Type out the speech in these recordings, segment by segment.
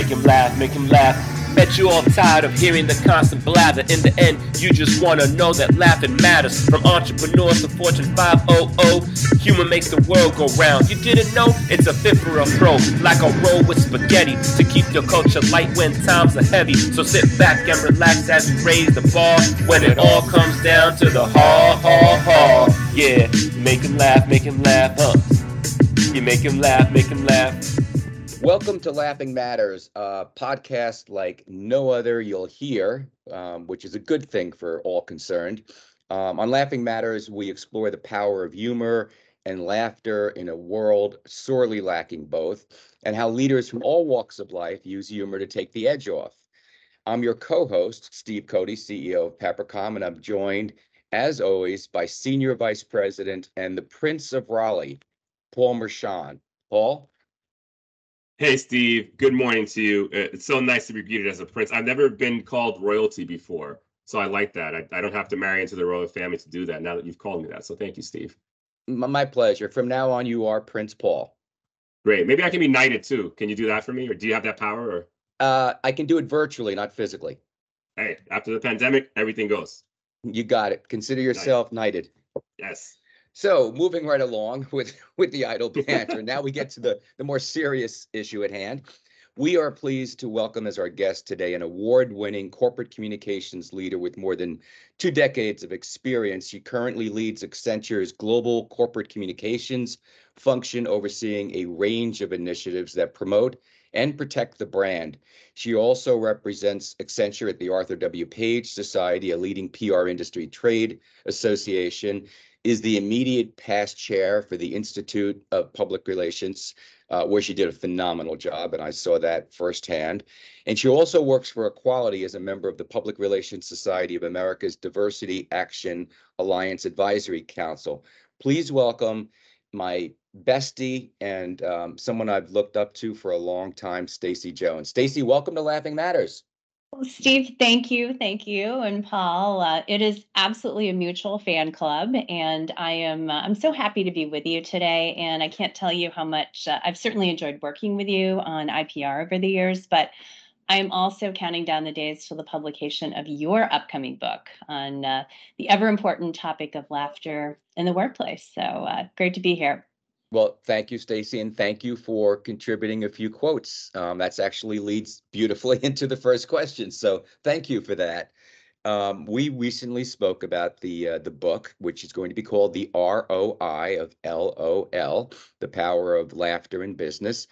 Make him laugh, make him laugh. Bet you all tired of hearing the constant blather. In the end, you just wanna know that laughing matters. From entrepreneurs to Fortune 500, humor makes the world go round. You didn't know? It's a fit for a pro, like a roll with spaghetti to keep your culture light when times are heavy. So sit back and relax as we raise the bar when it all comes down to the ha ha ha. Yeah, make him laugh, make him laugh, huh? You make him laugh, make him laugh. Welcome to Laughing Matters, a podcast like no other you'll hear, um, which is a good thing for all concerned. Um, on Laughing Matters, we explore the power of humor and laughter in a world sorely lacking both, and how leaders from all walks of life use humor to take the edge off. I'm your co host, Steve Cody, CEO of Peppercomm, and I'm joined, as always, by Senior Vice President and the Prince of Raleigh, Paul Mershon. Paul? Hey, Steve. Good morning to you. Uh, it's so nice to be greeted as a prince. I've never been called royalty before, so I like that. I, I don't have to marry into the royal family to do that now that you've called me that. So thank you, Steve. My pleasure. From now on, you are Prince Paul. Great. Maybe I can be knighted too. Can you do that for me, or do you have that power? Or uh, I can do it virtually, not physically. Hey, after the pandemic, everything goes. You got it. Consider yourself knighted. Yes. So moving right along with with the idle banter, now we get to the the more serious issue at hand. We are pleased to welcome as our guest today an award-winning corporate communications leader with more than two decades of experience. She currently leads Accenture's global corporate communications function, overseeing a range of initiatives that promote and protect the brand. She also represents Accenture at the Arthur W. Page Society, a leading PR industry trade association, is the immediate past chair for the Institute of Public Relations, uh, where she did a phenomenal job, and I saw that firsthand. And she also works for Equality as a member of the Public Relations Society of America's Diversity Action Alliance Advisory Council. Please welcome my bestie and um, someone I've looked up to for a long time, Stacey Jones. Stacey, welcome to Laughing Matters. Steve, thank you, thank you, and Paul. Uh, it is absolutely a mutual fan club, and I am uh, I'm so happy to be with you today. And I can't tell you how much uh, I've certainly enjoyed working with you on IPR over the years, but I'm also counting down the days till the publication of your upcoming book on uh, the ever important topic of laughter in the workplace. So uh, great to be here. Well, thank you, Stacey, and thank you for contributing a few quotes. Um, that's actually leads beautifully into the first question. So thank you for that. Um, we recently spoke about the uh, the book, which is going to be called the ROI of LOL, the power of laughter in business.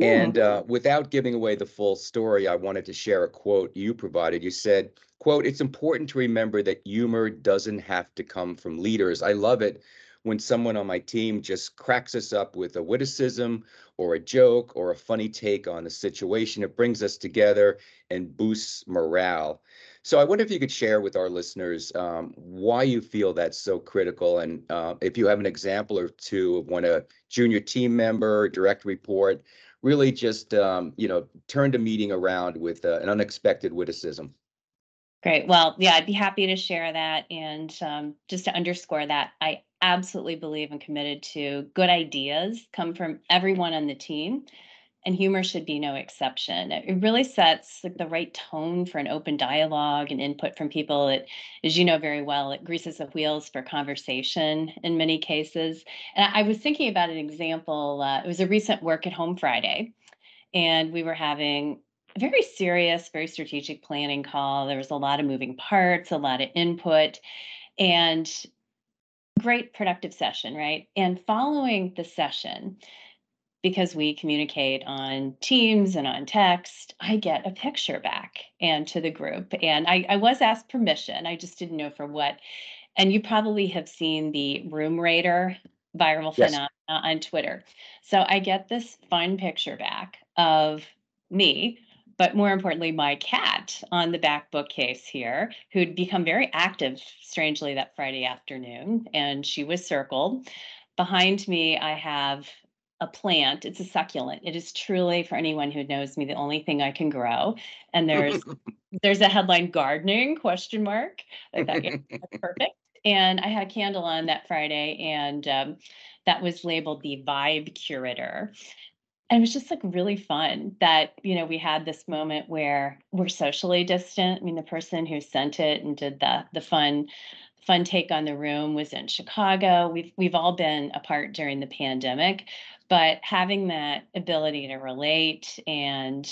And uh, without giving away the full story, I wanted to share a quote you provided. You said, "quote It's important to remember that humor doesn't have to come from leaders." I love it when someone on my team just cracks us up with a witticism or a joke or a funny take on a situation. It brings us together and boosts morale. So I wonder if you could share with our listeners um, why you feel that's so critical, and uh, if you have an example or two of when a junior team member, direct report, really just um, you know turned a meeting around with uh, an unexpected witticism. Great. Well, yeah, I'd be happy to share that. And um, just to underscore that, I absolutely believe and committed to good ideas come from everyone on the team and humor should be no exception it really sets like the right tone for an open dialogue and input from people it as you know very well it greases the wheels for conversation in many cases and i was thinking about an example uh, it was a recent work at home friday and we were having very serious very strategic planning call there was a lot of moving parts a lot of input and great productive session, right? And following the session, because we communicate on Teams and on text, I get a picture back and to the group. And I, I was asked permission. I just didn't know for what. And you probably have seen the room rater viral yes. phenomena on Twitter. So I get this fun picture back of me but more importantly, my cat on the back bookcase here, who'd become very active, strangely, that Friday afternoon, and she was circled. Behind me, I have a plant. It's a succulent. It is truly, for anyone who knows me, the only thing I can grow. And there's there's a headline gardening question mark. I thought yeah, that's perfect. And I had a candle on that Friday, and um, that was labeled the Vibe Curator. And it was just like really fun that you know we had this moment where we're socially distant. I mean the person who sent it and did the the fun fun take on the room was in chicago. We've we've all been apart during the pandemic but having that ability to relate and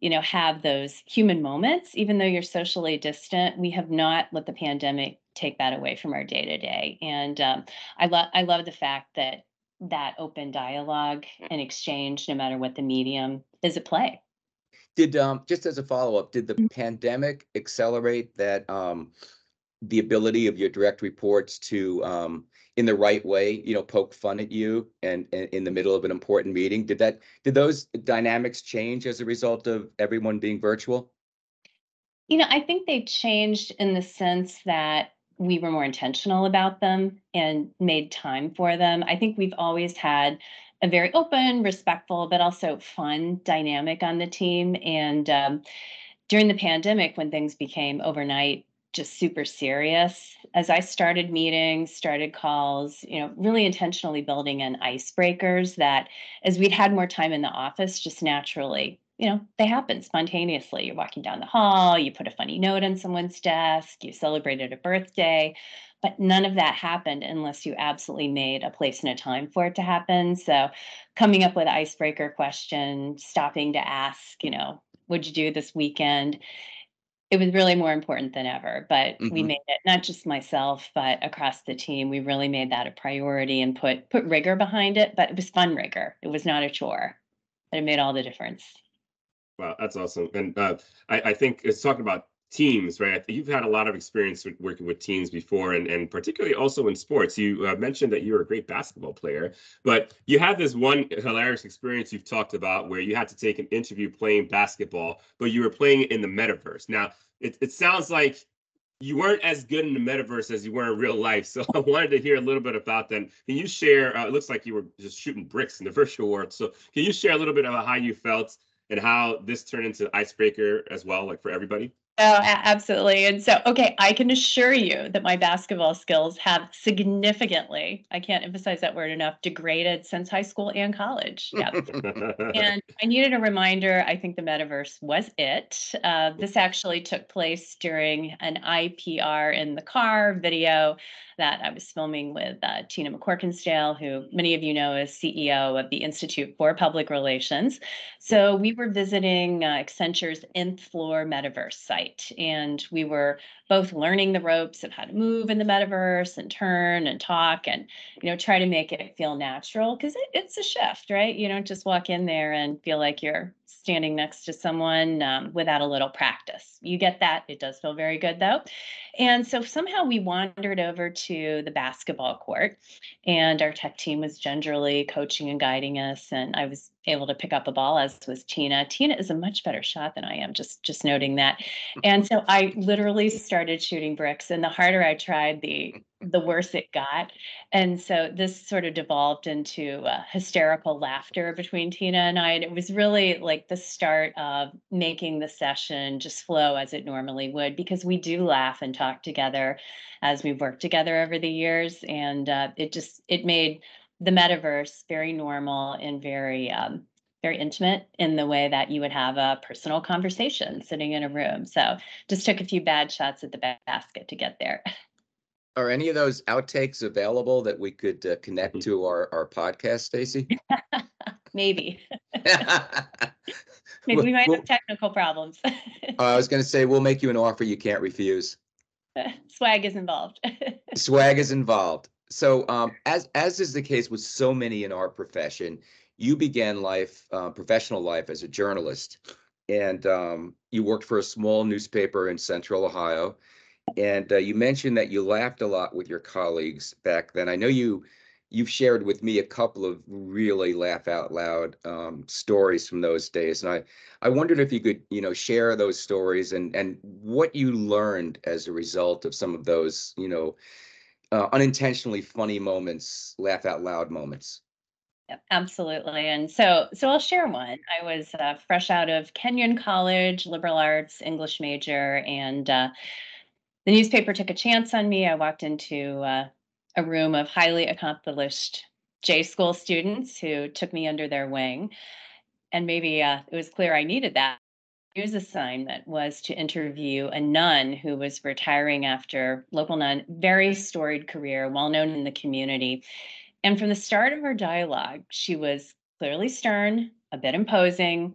you know have those human moments even though you're socially distant we have not let the pandemic take that away from our day to day and um, i love i love the fact that that open dialogue and exchange no matter what the medium is at play Did, um, just as a follow-up, did the Mhm. pandemic accelerate that, um, the ability of your direct reports to, um, in the right way, you know, poke fun at you and, and in the middle of an important meeting? Did that, did those dynamics change as a result of everyone being virtual? You know, I think they changed in the sense that we were more intentional about them and made time for them. I think we've always had a very open, respectful, but also fun dynamic on the team. And um, during the pandemic, when things became overnight just super serious, as I started meetings, started calls, you know, really intentionally building in icebreakers that as we'd had more time in the office, just naturally you know, they happen spontaneously. You're walking down the hall, you put a funny note on someone's desk, you celebrated a birthday, but none of that happened unless you absolutely made a place and a time for it to happen. So, coming up with icebreaker questions, stopping to ask, you know, what'd you do this weekend? It was really more important than ever, but we Mhm. made it not just myself, but across the team. We really made that a priority and put put rigor behind it, but it was fun rigor. It was not a chore, but it made all the difference. Wow, that's awesome. And uh, I, I think it's talking about teams, right? You've had a lot of experience with working with teams before, and, and particularly also in sports. You uh, mentioned that you were a great basketball player, but you had this one hilarious experience you've talked about where you had to take an interview playing basketball, but you were playing in the metaverse. Now, it, it sounds like you weren't as good in the metaverse as you were in real life. So I wanted to hear a little bit about that. Can you share? Uh, it looks like you were just shooting bricks in the virtual world. So can you share a little bit about how you felt and how this turned into icebreaker as well, like for everybody? Oh, absolutely. And so, okay, I can assure you that my basketball skills have significantly, I can't emphasize that word enough, degraded since high school and college. Yeah. and I needed a reminder. I think the metaverse was it. Uh, this actually took place during an IPR in the car video that I was filming with uh, Tina McCorkindale, who many of you know is CEO of the Institute for Public Relations. So we were visiting uh, Accenture's nth floor metaverse site, and we were both learning the ropes of how to move in the metaverse and turn and talk and you know try to make it feel natural because it, it's a shift right? You don't just walk in there and feel like you're standing next to someone um, without a little practice. You get that. It does feel very good though. And so somehow we wandered over to the basketball court and our tech team was gingerly coaching and guiding us and i was able to pick up a ball as was tina. Tina is a much better shot than i am just just noting that. And so i literally started shooting bricks and the harder i tried the the worse it got. And so this sort of devolved into uh, hysterical laughter between tina and i and it was really like the start of making the session just flow as it normally would because we do laugh and talk together as we've worked together over the years and uh, it just it made the metaverse very normal and very um, very intimate in the way that you would have a personal conversation sitting in a room. So just took a few bad shots at the basket to get there Are any of those outtakes available that we could uh, connect to our, our podcast, Stacey? maybe maybe we might have technical problems I was gonna say, we'll make you an offer you can't refuse. swag is involved Swag is involved. So, um, as as is the case with so many in our profession, you began life, uh, professional life, as a journalist, and um, you worked for a small newspaper in Central Ohio. And uh, you mentioned that you laughed a lot with your colleagues back then. I know you you've shared with me a couple of really laugh out loud um, stories from those days, and I I wondered if you could you know share those stories and and what you learned as a result of some of those you know uh, unintentionally funny moments, laugh out loud moments. Absolutely. And so, so I'll share one. I was uh, fresh out of Kenyon College, liberal arts, English major, and uh, the newspaper took a chance on me. I walked into uh, a room of highly accomplished J school students who took me under their wing. And maybe uh, it was clear I needed that. His assignment was to interview a nun who was retiring after local nun, very storied career, well known in the community. And from the start of her dialogue, she was clearly stern, a bit imposing,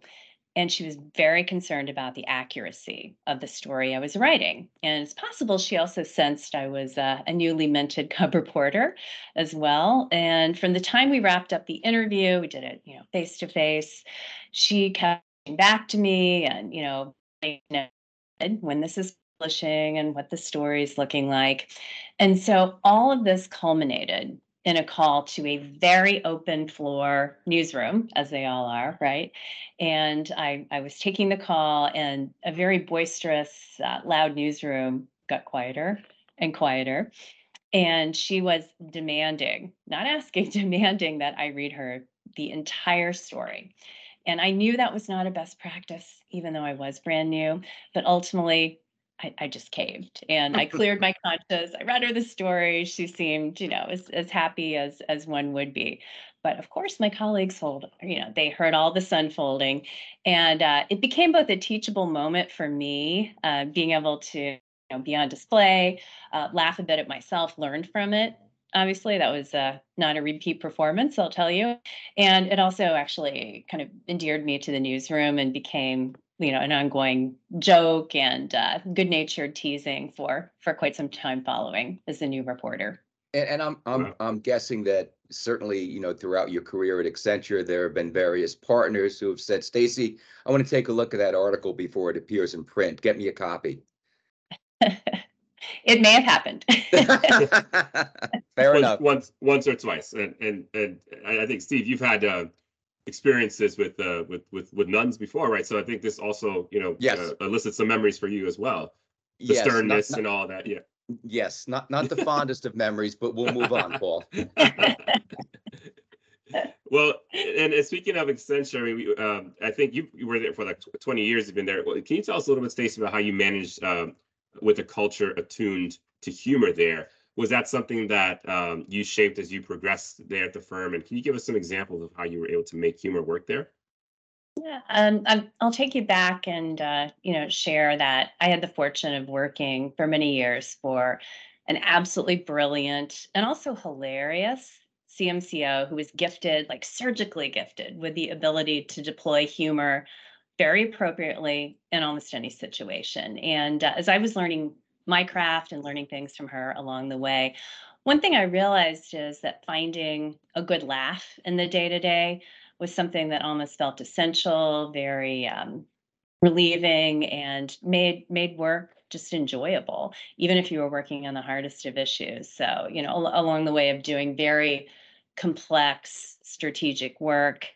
and she was very concerned about the accuracy of the story I was writing. And it's possible she also sensed I was uh, a newly minted cub reporter as well. And from the time we wrapped up the interview, we did it, you know, face to face. She kept back to me, and you know, when this is publishing and what the story is looking like. And so all of this culminated in a call to a very open floor newsroom, as they all are, right? And I, I was taking the call, and a very boisterous, uh, loud newsroom got quieter and quieter. And she was demanding, not asking, demanding that I read her the entire story. And I knew that was not a best practice, even though I was brand new. But ultimately, I, I, just caved and I cleared my conscience. I read her the story. She seemed, you know, as, as happy as as one would be. But of course, my colleagues hold, you know, they heard all this unfolding, and uh, it became both a teachable moment for me, uh, being able to you know, be on display, uh, laugh a bit at myself, learn from it. Obviously, that was uh, not a repeat performance, I'll tell you. And it also actually kind of endeared me to the newsroom and became you know an ongoing joke and uh, good-natured teasing for for quite some time following as a new reporter. And, and I'm I'm I'm guessing that certainly you know throughout your career at Accenture there have been various partners who have said, Stacey, I want to take a look at that article before it appears in print. Get me a copy. it may have happened. Fair once, enough. Once, once or twice, and and and I think Steve, you've had uh, experiences with uh with with with nuns before, right? So I think this also, you know, yes. uh, elicits some memories for you as well. The yes, sternness not, not, and all that, yeah. Yes, not not the fondest of memories, but we'll move on, Paul. well, and, and, speaking of Accenture, I mean, we, um, I think you, you were there for like 20 years. You've been there. Can you tell us a little bit, Stacey, about how you managed um, with a culture attuned to humor there? Was that something that um, you shaped as you progressed there at the firm? And can you give us some examples of how you were able to make humor work there? Yeah, um, I'll take you back and uh, you know share that I had the fortune of working for many years for an absolutely brilliant and also hilarious CMCO who was gifted, like surgically gifted, with the ability to deploy humor very appropriately in almost any situation. And uh, as I was learning my craft and learning things from her along the way. One thing I realized is that finding a good laugh in the day to day was something that almost felt essential, very um, relieving, and made made work just enjoyable, even if you were working on the hardest of issues. So, you know, al- along the way of doing very complex strategic work,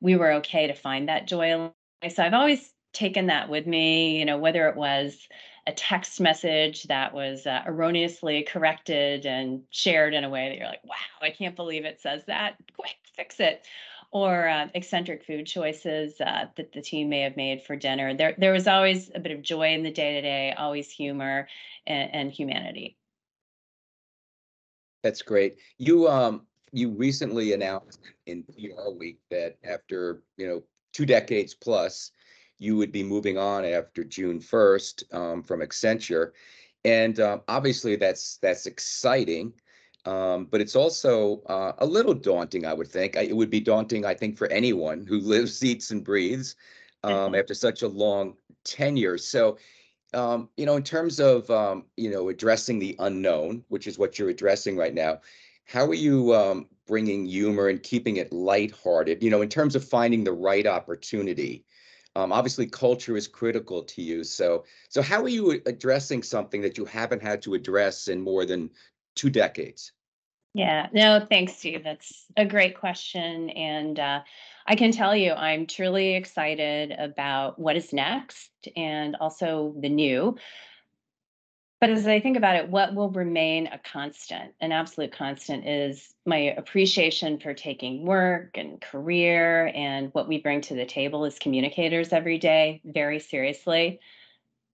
we were okay to find that joy. So I've always taken that with me, you know, whether it was a text message that was uh, erroneously corrected and shared in a way that you're like, wow, I can't believe it says that. Quick, fix it. Or uh, eccentric food choices uh, that the team may have made for dinner. There, there was always a bit of joy in the day to day, always humor and, and humanity. That's great. You um you recently announced in PR Week that after you know two decades plus, you would be moving on after June 1st um, from Accenture. And um, obviously that's that's exciting, um, but it's also uh, a little daunting, I would think. I, it would be daunting, I think, for anyone who lives, eats, and breathes mm-hmm. after such a long tenure. So, um, you know, in terms of, um, you know, addressing the unknown, which is what you're addressing right now, how are you um, bringing humor and keeping it lighthearted, you know, in terms of finding the right opportunity um, obviously, culture is critical to you. So, so how are you addressing something that you haven't had to address in more than two decades? Yeah, no, thanks, Steve. That's a great question. And uh, I can tell you, I'm truly excited about what is next and also the new. But as I think about it, what will remain a constant, an absolute constant, is my appreciation for taking work and career and what we bring to the table as communicators every day very seriously,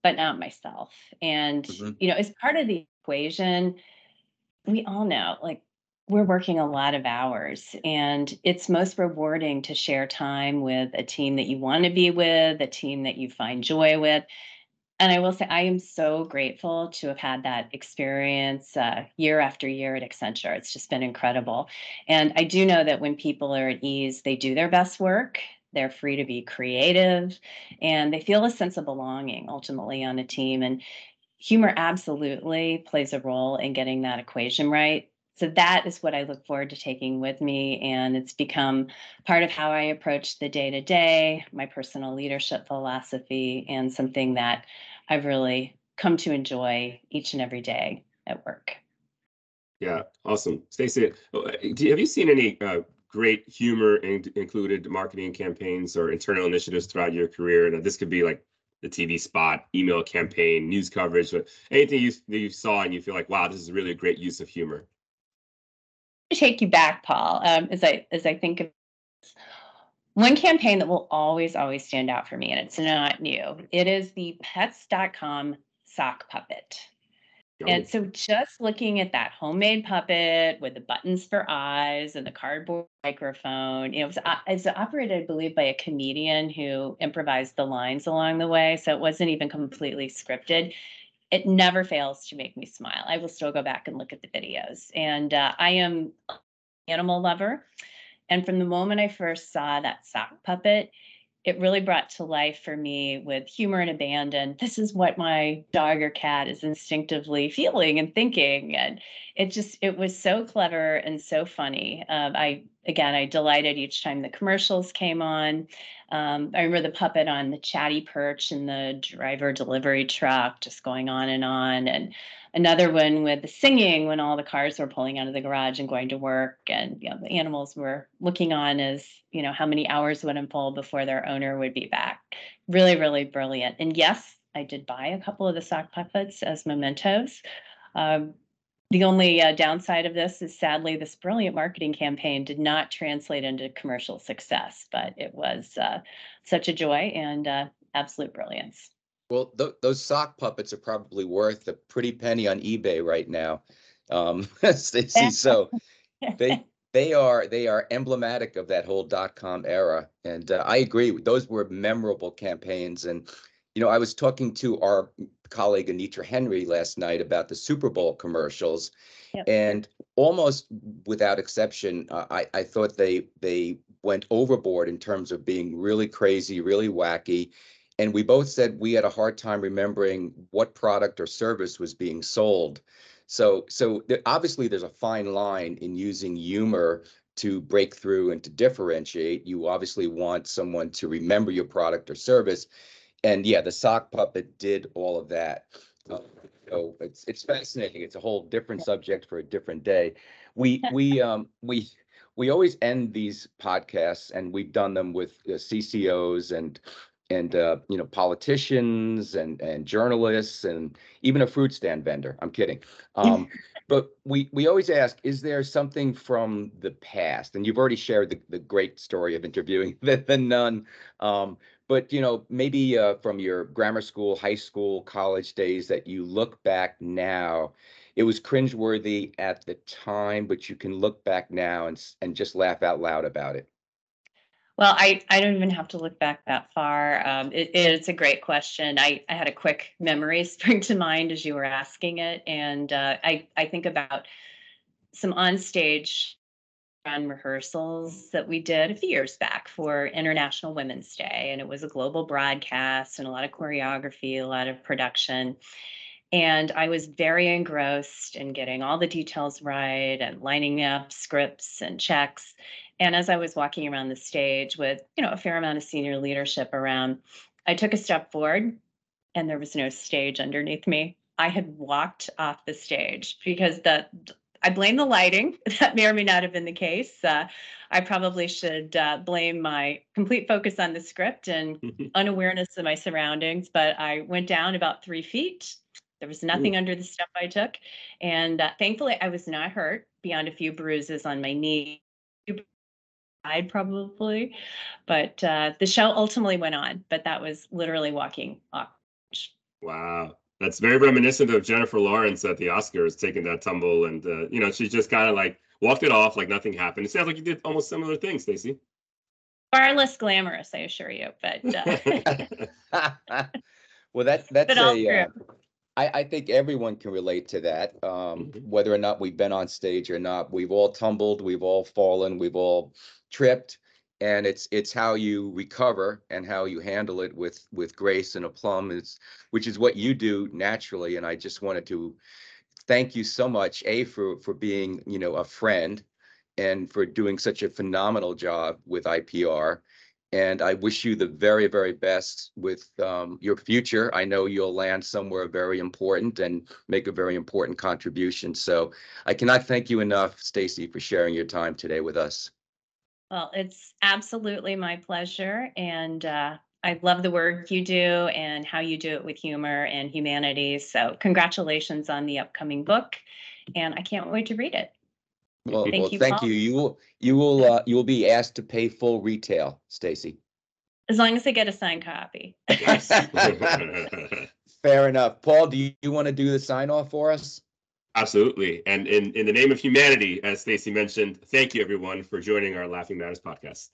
but not myself. And, mm-hmm. you know, as part of the equation, we all know like we're working a lot of hours and it's most rewarding to share time with a team that you want to be with, a team that you find joy with. And I will say, I am so grateful to have had that experience uh, year after year at Accenture. It's just been incredible. And I do know that when people are at ease, they do their best work. They're free to be creative and they feel a sense of belonging ultimately on a team. And humor absolutely plays a role in getting that equation right so that is what I look forward to taking with me. And it's become part of how I approach the day to day, my personal leadership philosophy, and something that I've really come to enjoy each and every day at work. Yeah, awesome. Stacey, uh, have you seen any uh, great humor in, included marketing campaigns or internal initiatives throughout your career? And this could be like the TV spot, email campaign, news coverage, but anything you, you saw and you feel like, wow, this is really a great use of humor take you back, Paul, um, as I as I think of one campaign that will always, always stand out for me, and it's not new. It is the pets.com sock puppet. And so just looking at that homemade puppet with the buttons for eyes and the cardboard microphone, you know, it was, uh, it was operated, I believe, by a comedian who improvised the lines along the way. So it wasn't even completely scripted it never fails to make me smile. I will still go back and look at the videos. And uh, I am an animal lover. And from the moment I first saw that sock puppet, it really brought to life for me with humor and abandon. This is what my dog or cat is instinctively feeling and thinking. And it just, it was so clever and so funny. Um, I, again, I delighted each time the commercials came on. Um, I remember the puppet on the chatty perch in the driver delivery truck, just going on and on. And another one with the singing when all the cars were pulling out of the garage and going to work, and you know, the animals were looking on as you know how many hours would unfold before their owner would be back. Really, really brilliant. And yes, I did buy a couple of the sock puppets as mementos. Um, the only uh, downside of this is sadly, this brilliant marketing campaign did not translate into commercial success, but it was uh, such a joy and uh, absolute brilliance. Well, th- those sock puppets are probably worth a pretty penny on eBay right now, um, Stacey. so they they are they are emblematic of that whole dot com era, and uh, I agree. Those were memorable campaigns, and you know, I was talking to our colleague Anitra Henry last night about the Super Bowl commercials, yep. and almost without exception, uh, I I thought they they went overboard in terms of being really crazy, really wacky. And we both said we had a hard time remembering what product or service was being sold. So, so obviously there's a fine line in using humor to break through and to differentiate. You obviously want someone to remember your product or service, and yeah, the sock puppet did all of that. Uh, so it's it's fascinating. It's a whole different subject for a different day. We we um we we always end these podcasts, and we've done them with uh, CCOs and and uh, you know politicians and and journalists and even a fruit stand vendor. I'm kidding. Um, but we we always ask, is there something from the past? And you've already shared the, the great story of interviewing the, the nun. Um, but you know maybe uh, from your grammar school high school college days that you look back now it was cringeworthy at the time but you can look back now and and just laugh out loud about it well i i don't even have to look back that far um, it, it's a great question I, I had a quick memory spring to mind as you were asking it and uh, i i think about some onstage run rehearsals that we did a few years back for International Women's Day. And it was a global broadcast and a lot of choreography, a lot of production. And I was very engrossed in getting all the details right and lining up scripts and checks. And as I was walking around the stage with, you know, a fair amount of senior leadership around, I took a step forward and there was no stage underneath me. I had walked off the stage because the I blame the lighting. That may or may not have been the case. Uh, I probably should uh, blame my complete focus on the script and unawareness of my surroundings. But I went down about three feet. There was nothing Ooh. under the step I took. And uh, thankfully, I was not hurt beyond a few bruises on my knee. Died probably. But uh, the show ultimately went on. But that was literally walking off. Wow. That's very reminiscent of Jennifer Lawrence at the Oscars taking that tumble, and uh, you know she just kind of like walked it off like nothing happened. It sounds like you did almost similar things, Stacey. Far less glamorous, I assure you, but uh, well, that that's but all. Uh, true. I, I think everyone can relate to that. Um, Mhm. whether or not we've been on stage or not, we've all tumbled, we've all fallen, we've all tripped, and it's it's how you recover and how you handle it with with grace and aplomb is which is what you do naturally. And I just wanted to thank you so much, a for for being you know a friend, and for doing such a phenomenal job with IPR. And I wish you the very, very best with um, your future. I know you'll land somewhere very important and make a very important contribution. So I cannot thank you enough, Stacey, for sharing your time today with us. Well, it's absolutely my pleasure. And uh, I love the work you do and how you do it with humor and humanity. So, congratulations on the upcoming book. And I can't wait to read it. Well, Thank well, you, thank you. You will, you will, uh, you will be asked to pay full retail, Stacey. As long as I get a signed copy. Yes. Fair enough. Paul, do you, you want to do the sign off for us? Absolutely. And in, in the name of humanity, as Stacey mentioned, thank you everyone for joining our Laughing Matters podcast.